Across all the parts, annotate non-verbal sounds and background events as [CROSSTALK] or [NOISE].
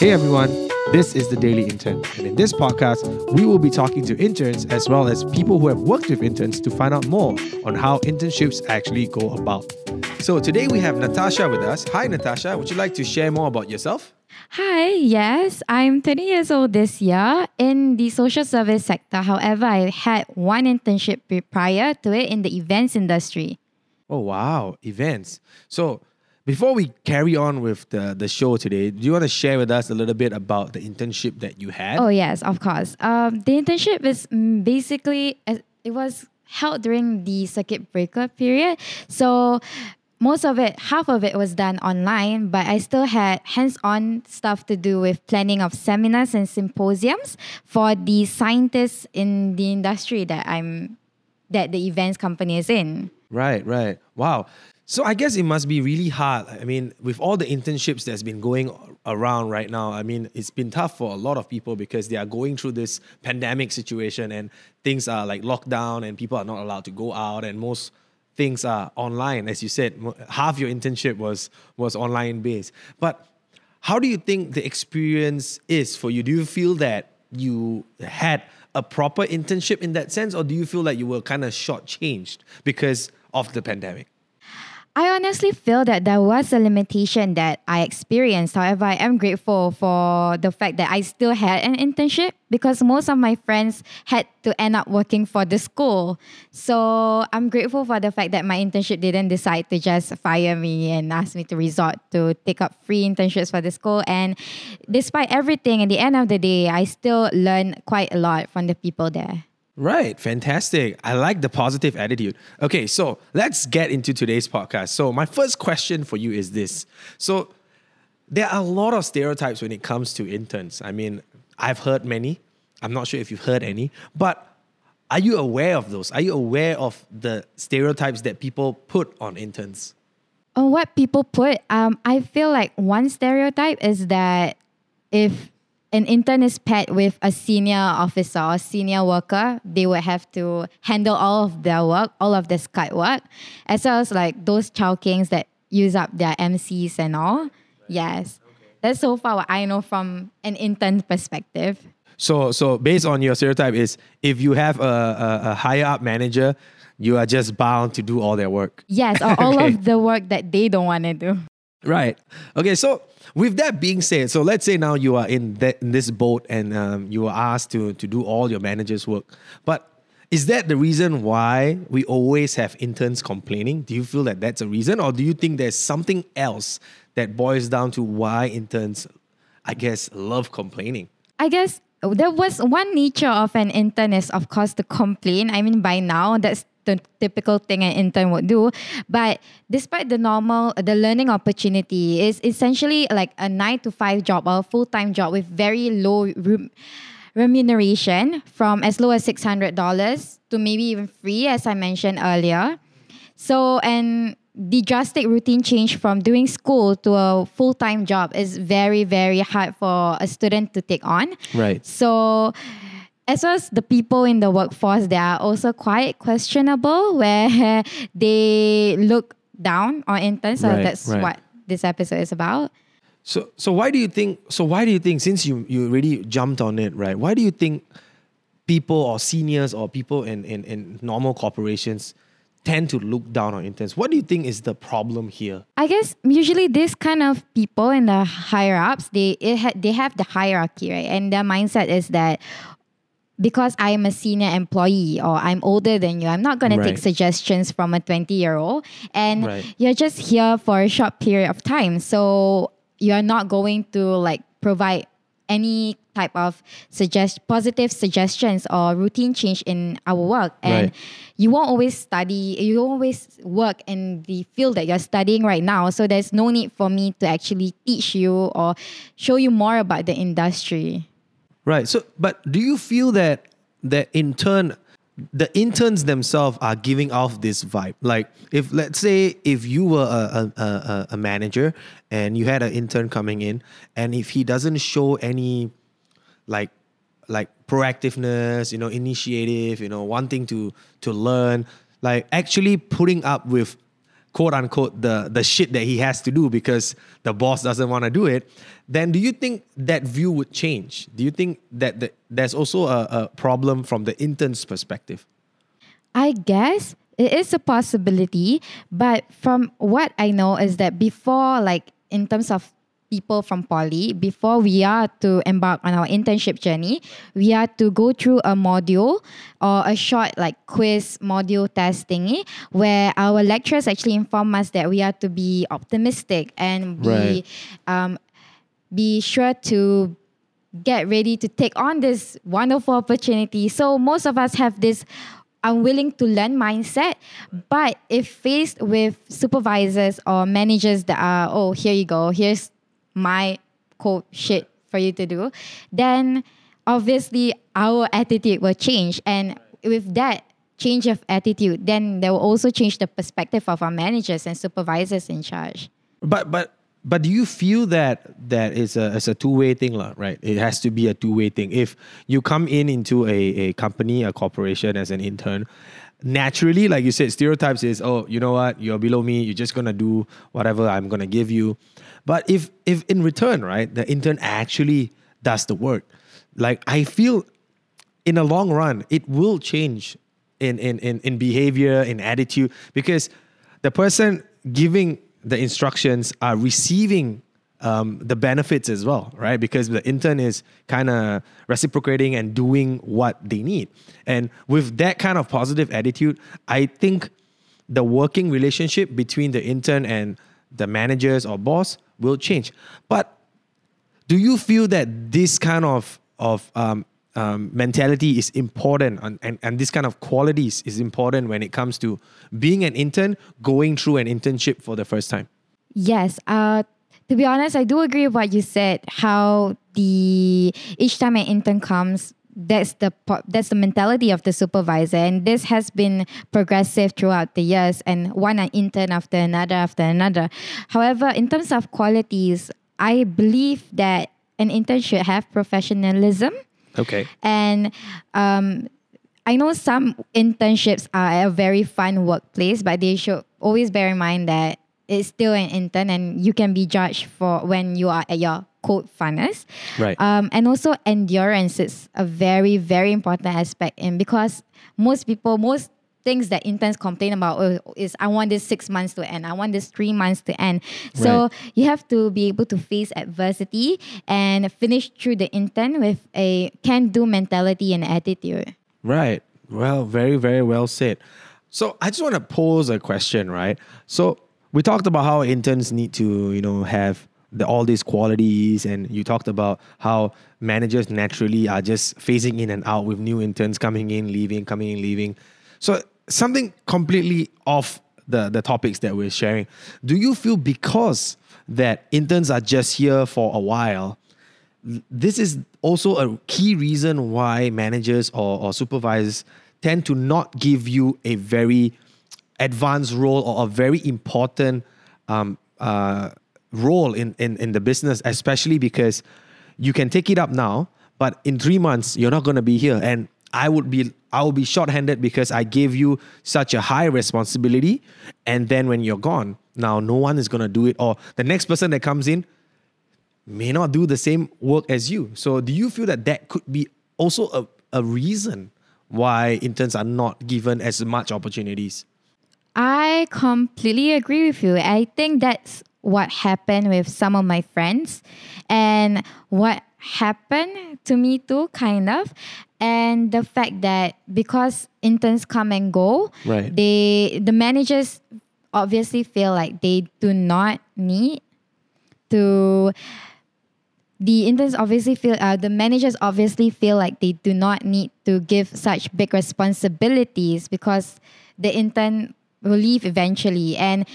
Hey everyone, this is the Daily Intern, and in this podcast, we will be talking to interns as well as people who have worked with interns to find out more on how internships actually go about. So today we have Natasha with us. Hi Natasha, would you like to share more about yourself? Hi, yes, I'm 20 years old this year in the social service sector. However, I had one internship prior to it in the events industry. Oh wow, events. So before we carry on with the, the show today, do you want to share with us a little bit about the internship that you had? Oh, yes, of course. Um, the internship is mm, basically, it was held during the circuit breaker period. So most of it, half of it was done online, but I still had hands on stuff to do with planning of seminars and symposiums for the scientists in the industry that I'm, that the events company is in. Right, right. Wow. So I guess it must be really hard. I mean, with all the internships that's been going around right now, I mean, it's been tough for a lot of people because they are going through this pandemic situation and things are like locked down and people are not allowed to go out and most things are online. As you said, half your internship was was online based. But how do you think the experience is for you? Do you feel that you had a proper internship in that sense, or do you feel like you were kind of shortchanged because of the pandemic? I honestly feel that there was a limitation that I experienced. However, I am grateful for the fact that I still had an internship because most of my friends had to end up working for the school. So I'm grateful for the fact that my internship didn't decide to just fire me and ask me to resort to take up free internships for the school. And despite everything, at the end of the day, I still learned quite a lot from the people there. Right, fantastic. I like the positive attitude. Okay, so let's get into today's podcast. So, my first question for you is this. So, there are a lot of stereotypes when it comes to interns. I mean, I've heard many. I'm not sure if you've heard any, but are you aware of those? Are you aware of the stereotypes that people put on interns? On what people put, um, I feel like one stereotype is that if an intern is paired with a senior officer or senior worker, they would have to handle all of their work, all of the Skype work, as well as like those chao kengs that use up their MCs and all. Right. Yes. Okay. That's so far what I know from an intern perspective. So, so based on your stereotype is if you have a, a, a higher up manager, you are just bound to do all their work. Yes, or [LAUGHS] all okay. of the work that they don't want to do. Right. Okay. So with that being said, so let's say now you are in that in this boat and um, you are asked to to do all your manager's work, but is that the reason why we always have interns complaining? Do you feel that that's a reason, or do you think there's something else that boils down to why interns, I guess, love complaining? I guess there was one nature of an intern is of course to complain. I mean by now that's the typical thing an intern would do. But despite the normal, the learning opportunity is essentially like a nine to five job or a full time job with very low re- remuneration from as low as six hundred dollars to maybe even free, as I mentioned earlier. So and the drastic routine change from doing school to a full time job is very very hard for a student to take on. Right. So as well as the people in the workforce, they are also quite questionable [LAUGHS] where they look down on interns. So right, that's right. what this episode is about. So so why do you think so why do you think since you you already jumped on it, right? Why do you think people or seniors or people in, in, in normal corporations tend to look down on interns. What do you think is the problem here? I guess usually this kind of people in the higher ups, they it ha- they have the hierarchy, right? And their mindset is that because I'm a senior employee or I'm older than you, I'm not going right. to take suggestions from a 20 year old. And right. you're just here for a short period of time. So you're not going to like provide any type of suggest positive suggestions or routine change in our work and right. you won't always study you always work in the field that you're studying right now so there's no need for me to actually teach you or show you more about the industry Right. So, but do you feel that that in turn, the interns themselves are giving off this vibe? Like, if let's say if you were a a, a, a manager and you had an intern coming in, and if he doesn't show any like like proactiveness, you know, initiative, you know, wanting to to learn, like actually putting up with quote unquote the the shit that he has to do because the boss doesn't want to do it, then do you think that view would change? Do you think that the, there's also a, a problem from the intern's perspective? I guess it is a possibility, but from what I know is that before, like in terms of people from poly, before we are to embark on our internship journey, we are to go through a module or a short like quiz module test thingy where our lecturers actually inform us that we are to be optimistic and be Right. um, be sure to get ready to take on this wonderful opportunity. So most of us have this unwilling to learn mindset, but if faced with supervisors or managers that are, oh, here you go, here's my quote shit for you to do, then obviously our attitude will change. And with that change of attitude, then they will also change the perspective of our managers and supervisors in charge. But but but do you feel that that is a it's a two way thing, lah? Right? It has to be a two way thing. If you come in into a, a company, a corporation as an intern, naturally, like you said, stereotypes is oh, you know what, you're below me, you're just gonna do whatever I'm gonna give you. But if if in return, right, the intern actually does the work, like I feel in the long run, it will change in, in, in, in behavior, in attitude, because the person giving the instructions are receiving um, the benefits as well, right? Because the intern is kind of reciprocating and doing what they need. And with that kind of positive attitude, I think the working relationship between the intern and the managers or boss will change. But do you feel that this kind of of um, um, mentality is important and, and, and this kind of qualities is important when it comes to being an intern going through an internship for the first time Yes. Uh, to be honest, I do agree with what you said. How the each time an intern comes, that's the that's the mentality of the supervisor, and this has been progressive throughout the years, and one an intern after another after another. However, in terms of qualities, I believe that an intern should have professionalism. okay And um, I know some internships are a very fun workplace, but they should always bear in mind that it's still an intern and you can be judged for when you are at your code funnest. Right. Um, and also endurance is a very, very important aspect in because most people, most things that interns complain about oh, is I want this six months to end. I want this three months to end. So Right. you have to be able to face adversity and finish through the intern with a can do mentality and attitude. Right. Well, very, very well said. So I just want to pose a question, right? So we talked about how interns need to, you know, have the, all these qualities, and you talked about how managers naturally are just phasing in and out with new interns coming in, leaving, coming in, leaving. So something completely off the, the topics that we're sharing. Do you feel because that interns are just here for a while, this is also a key reason why managers or, or supervisors tend to not give you a very advanced role or a very important um, uh, role in, in, in the business, especially because you can take it up now, but in three months you're not going to be here, and I would be I will be shorthanded because I gave you such a high responsibility, and then when you're gone, now no one is going to do it, or the next person that comes in may not do the same work as you. So, do you feel that that could be also a, a reason why interns are not given as much opportunities? I completely agree with you. I think that's what happened with some of my friends and what happened to me too, kind of. And the fact that because interns come and go, Right. they the managers obviously feel like they do not need to the interns obviously feel uh, the managers obviously feel like they do not need to give such big responsibilities because the intern will leave eventually and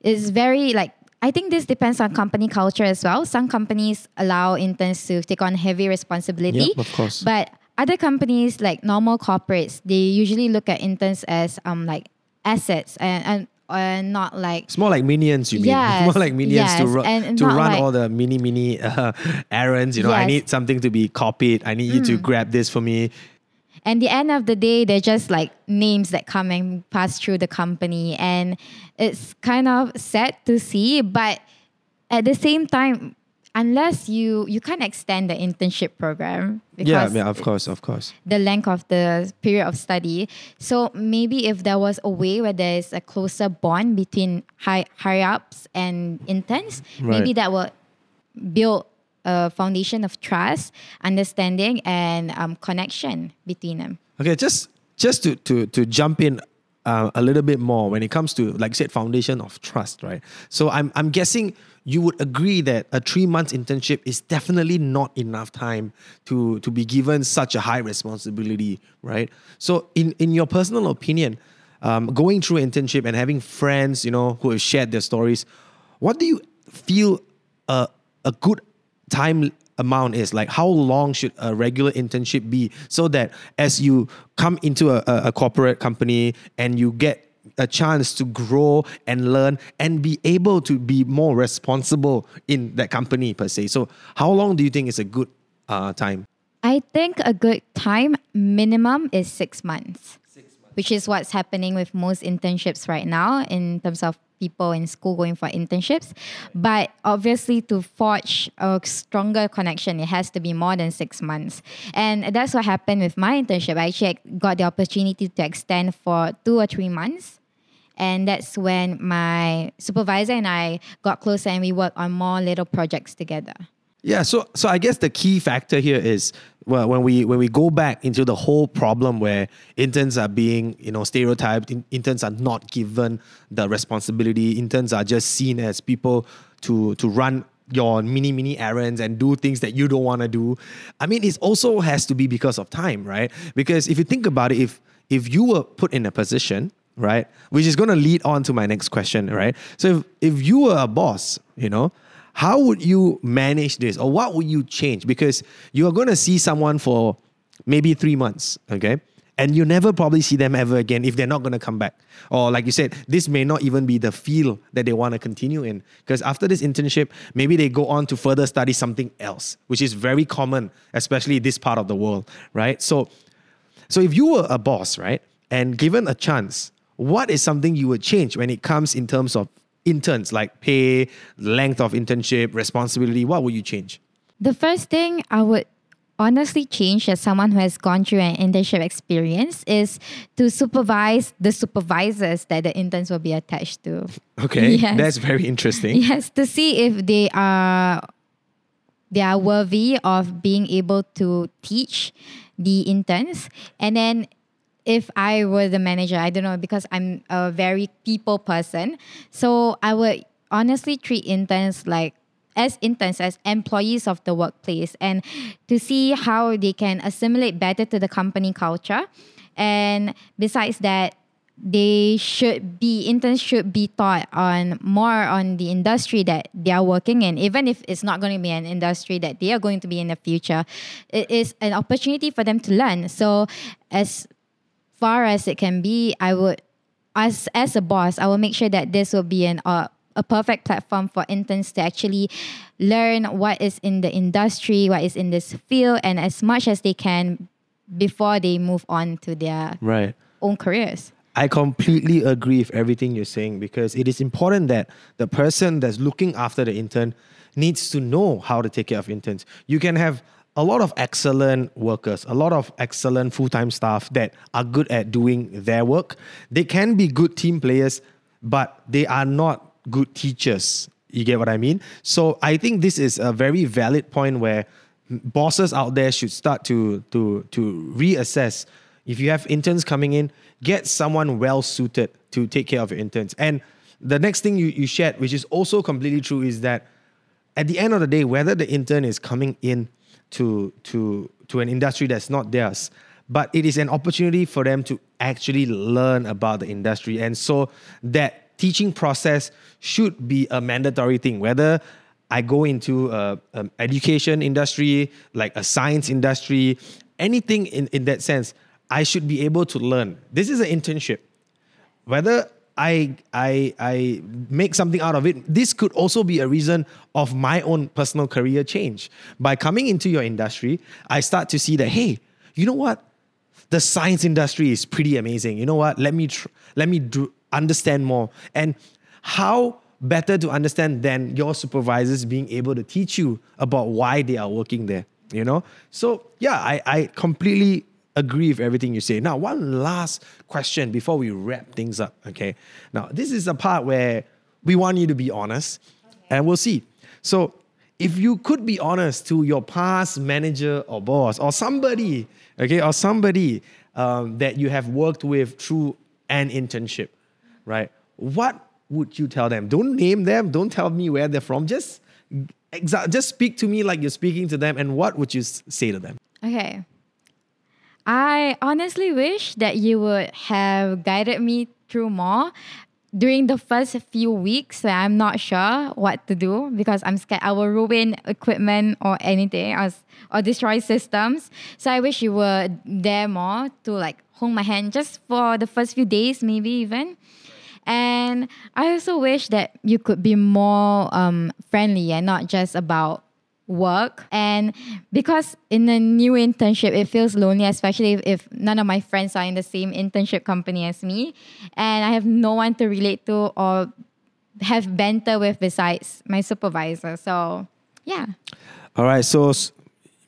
it's very like I think this depends on company culture as well. Some companies allow interns to take on heavy responsibility. Yep, of course. But other companies like normal corporates, they usually look at interns as um like assets and and, and not like It's more like minions, you mean? [LAUGHS] Yes, more like minions to, yes, ru- and to run like- all the mini, mini uh, [LAUGHS] errands. You know, I Yes. Mm. need something to be copied. I need you to grab this for me. And the end of the day, they're just like names that come and pass through the company. And it's kind of sad to see, but at the same time, unless you you can't extend the internship program Yeah, because yeah, of course, of course. the length of the period of study. So maybe if there was a way where there is a closer bond between high higher ups and interns, maybe that will build a foundation of trust, understanding, and um, connection between them. Okay, just just to to to jump in uh, a little bit more when it comes to like said foundation of trust, right? So I'm I'm guessing you would agree that a three months internship is definitely not enough time to to be given such a high responsibility, right? So in in your personal opinion, um, going through internship and having friends, you know, who have shared their stories, what do you feel a a good time amount is? Like how long should a regular internship be so that as you come into a, a, corporate company and you get a chance to grow and learn and be able to be more responsible in that company per se? So how long do you think is a good uh, time? I think a good time minimum is six months, which is what's happening with most internships right now in terms of people in school going for internships. But obviously, to forge a stronger connection, it has to be more than six months. And that's what happened with my internship. I actually got the opportunity to extend for two or three months. And that's when my supervisor and I got closer and we worked on more little projects together. Yeah, so so I guess the key factor here is well, when we when we go back into the whole problem where interns are being you know stereotyped, in, interns are not given the responsibility, interns are just seen as people to to run your mini mini errands and do things that you don't want to do. I mean, it also has to be because of time, right? Because if you think about it, if if you were put in a position right, which is going to lead on to my next question, right? So if if you were a boss, you know how would you manage this? Or what would you change? Because you are going to see someone for maybe three months okay? And you never probably see them ever again if they're not going to come back. Or like you said this may not even be the field that they want to continue in. Because after this internship maybe they go on to further study something else which is very common especially this part of the world right? So so if you were a boss right and given a chance what is something you would change when it comes in terms of interns like pay length of internship responsibility what would you change The first thing I would honestly change as someone who has gone through an internship experience is to supervise the supervisors that the interns will be attached to. okay [LAUGHS] Yes. that's very interesting Yes, to see if they are they are worthy of being able to teach the interns and then if I were the manager, I don't know because I'm a very people person. So I would honestly treat interns like as interns, as employees of the workplace, and to see how they can assimilate better to the company culture. And besides that, they should be interns should be taught on more on the industry that they are working in even if it's not going to be an industry that they are going to be in the future it is an opportunity for them to learn so as far as it can be i would as as a boss i will make sure that this will be an uh, a perfect platform for interns to actually learn what is in the industry what is in this field and as much as they can before they move on to their right own careers I completely agree with everything you're saying because it is important that the person that's looking after the intern needs to know how to take care of interns. You can have a lot of excellent workers, a lot of excellent full time staff that are good at doing their work. They can be good team players, but they are not good teachers. You get what I mean? So I think this is a very valid point where bosses out there should start to to to reassess if you have interns coming in get someone well suited to take care of your interns and the next thing you, you shared which is also completely true is that at the end of the day whether the intern is coming in to to to an industry that's not theirs but it is an opportunity for them to actually learn about the industry and so that teaching process should be a mandatory thing whether I go into a, a education industry, like a science industry, anything in, in that sense, I should be able to learn. This is an internship. Whether I I I make something out of it, this could also be a reason of my own personal career change. By coming into your industry, I start to see that, hey, you know what? the science industry is pretty amazing. You know what? Let me tr- let me do, understand more. And how better to understand than your supervisors being able to teach you about why they are working there. You know? So yeah, I, I completely agree with everything you say. Now, one last question before we wrap things up. Okay. Now, this is a part where we want you to be honest, and we'll see. So if you could be honest to your past manager or boss or somebody, okay, or somebody um, that you have worked with through an internship, right? What would you tell them? Don't name them. Don't tell me where they're from. Just exa- just speak to me like you're speaking to them. And what would you say to them? Okay. I honestly wish that you would have guided me through more during the first few weeks I'm not sure what to do because I'm scared I will ruin equipment or anything or, or destroy systems. So I wish you were there more to like hold my hand just for the first few days, maybe even. And I also wish that you could be more um, friendly and not just about work. And because in a new internship, it feels lonely, especially if, if none of my friends are in the same internship company as me. And I have no one to relate to or have banter with besides my supervisor. So, yeah. All right. So,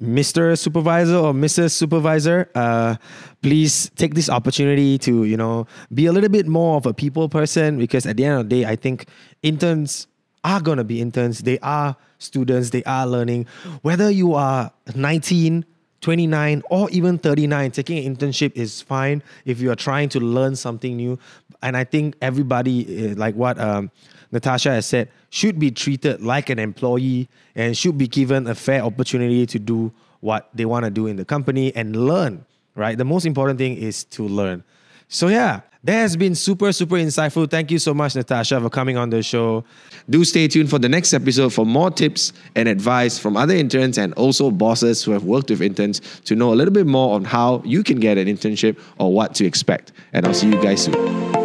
Mr. Supervisor or Mrs. Supervisor, uh, please take this opportunity to you know be a little bit more of a people person because at the end of the day, I think interns are gonna be interns. They are students. They are learning. Whether you are 19, 29 or even 39 taking an internship is fine if you are trying to learn something new and i think everybody eh, like what um, natasha has said should be treated like an employee and should be given a fair opportunity to do what they want to do in the company and learn right the most important thing is to learn so yeah that has been super super insightful. Thank you so much natasha for coming on the show. Do stay tuned for the next episode for more tips and advice from other interns and also bosses who have worked with interns to know a little bit more on how you can get an internship or what to expect. And i'll see you guys soon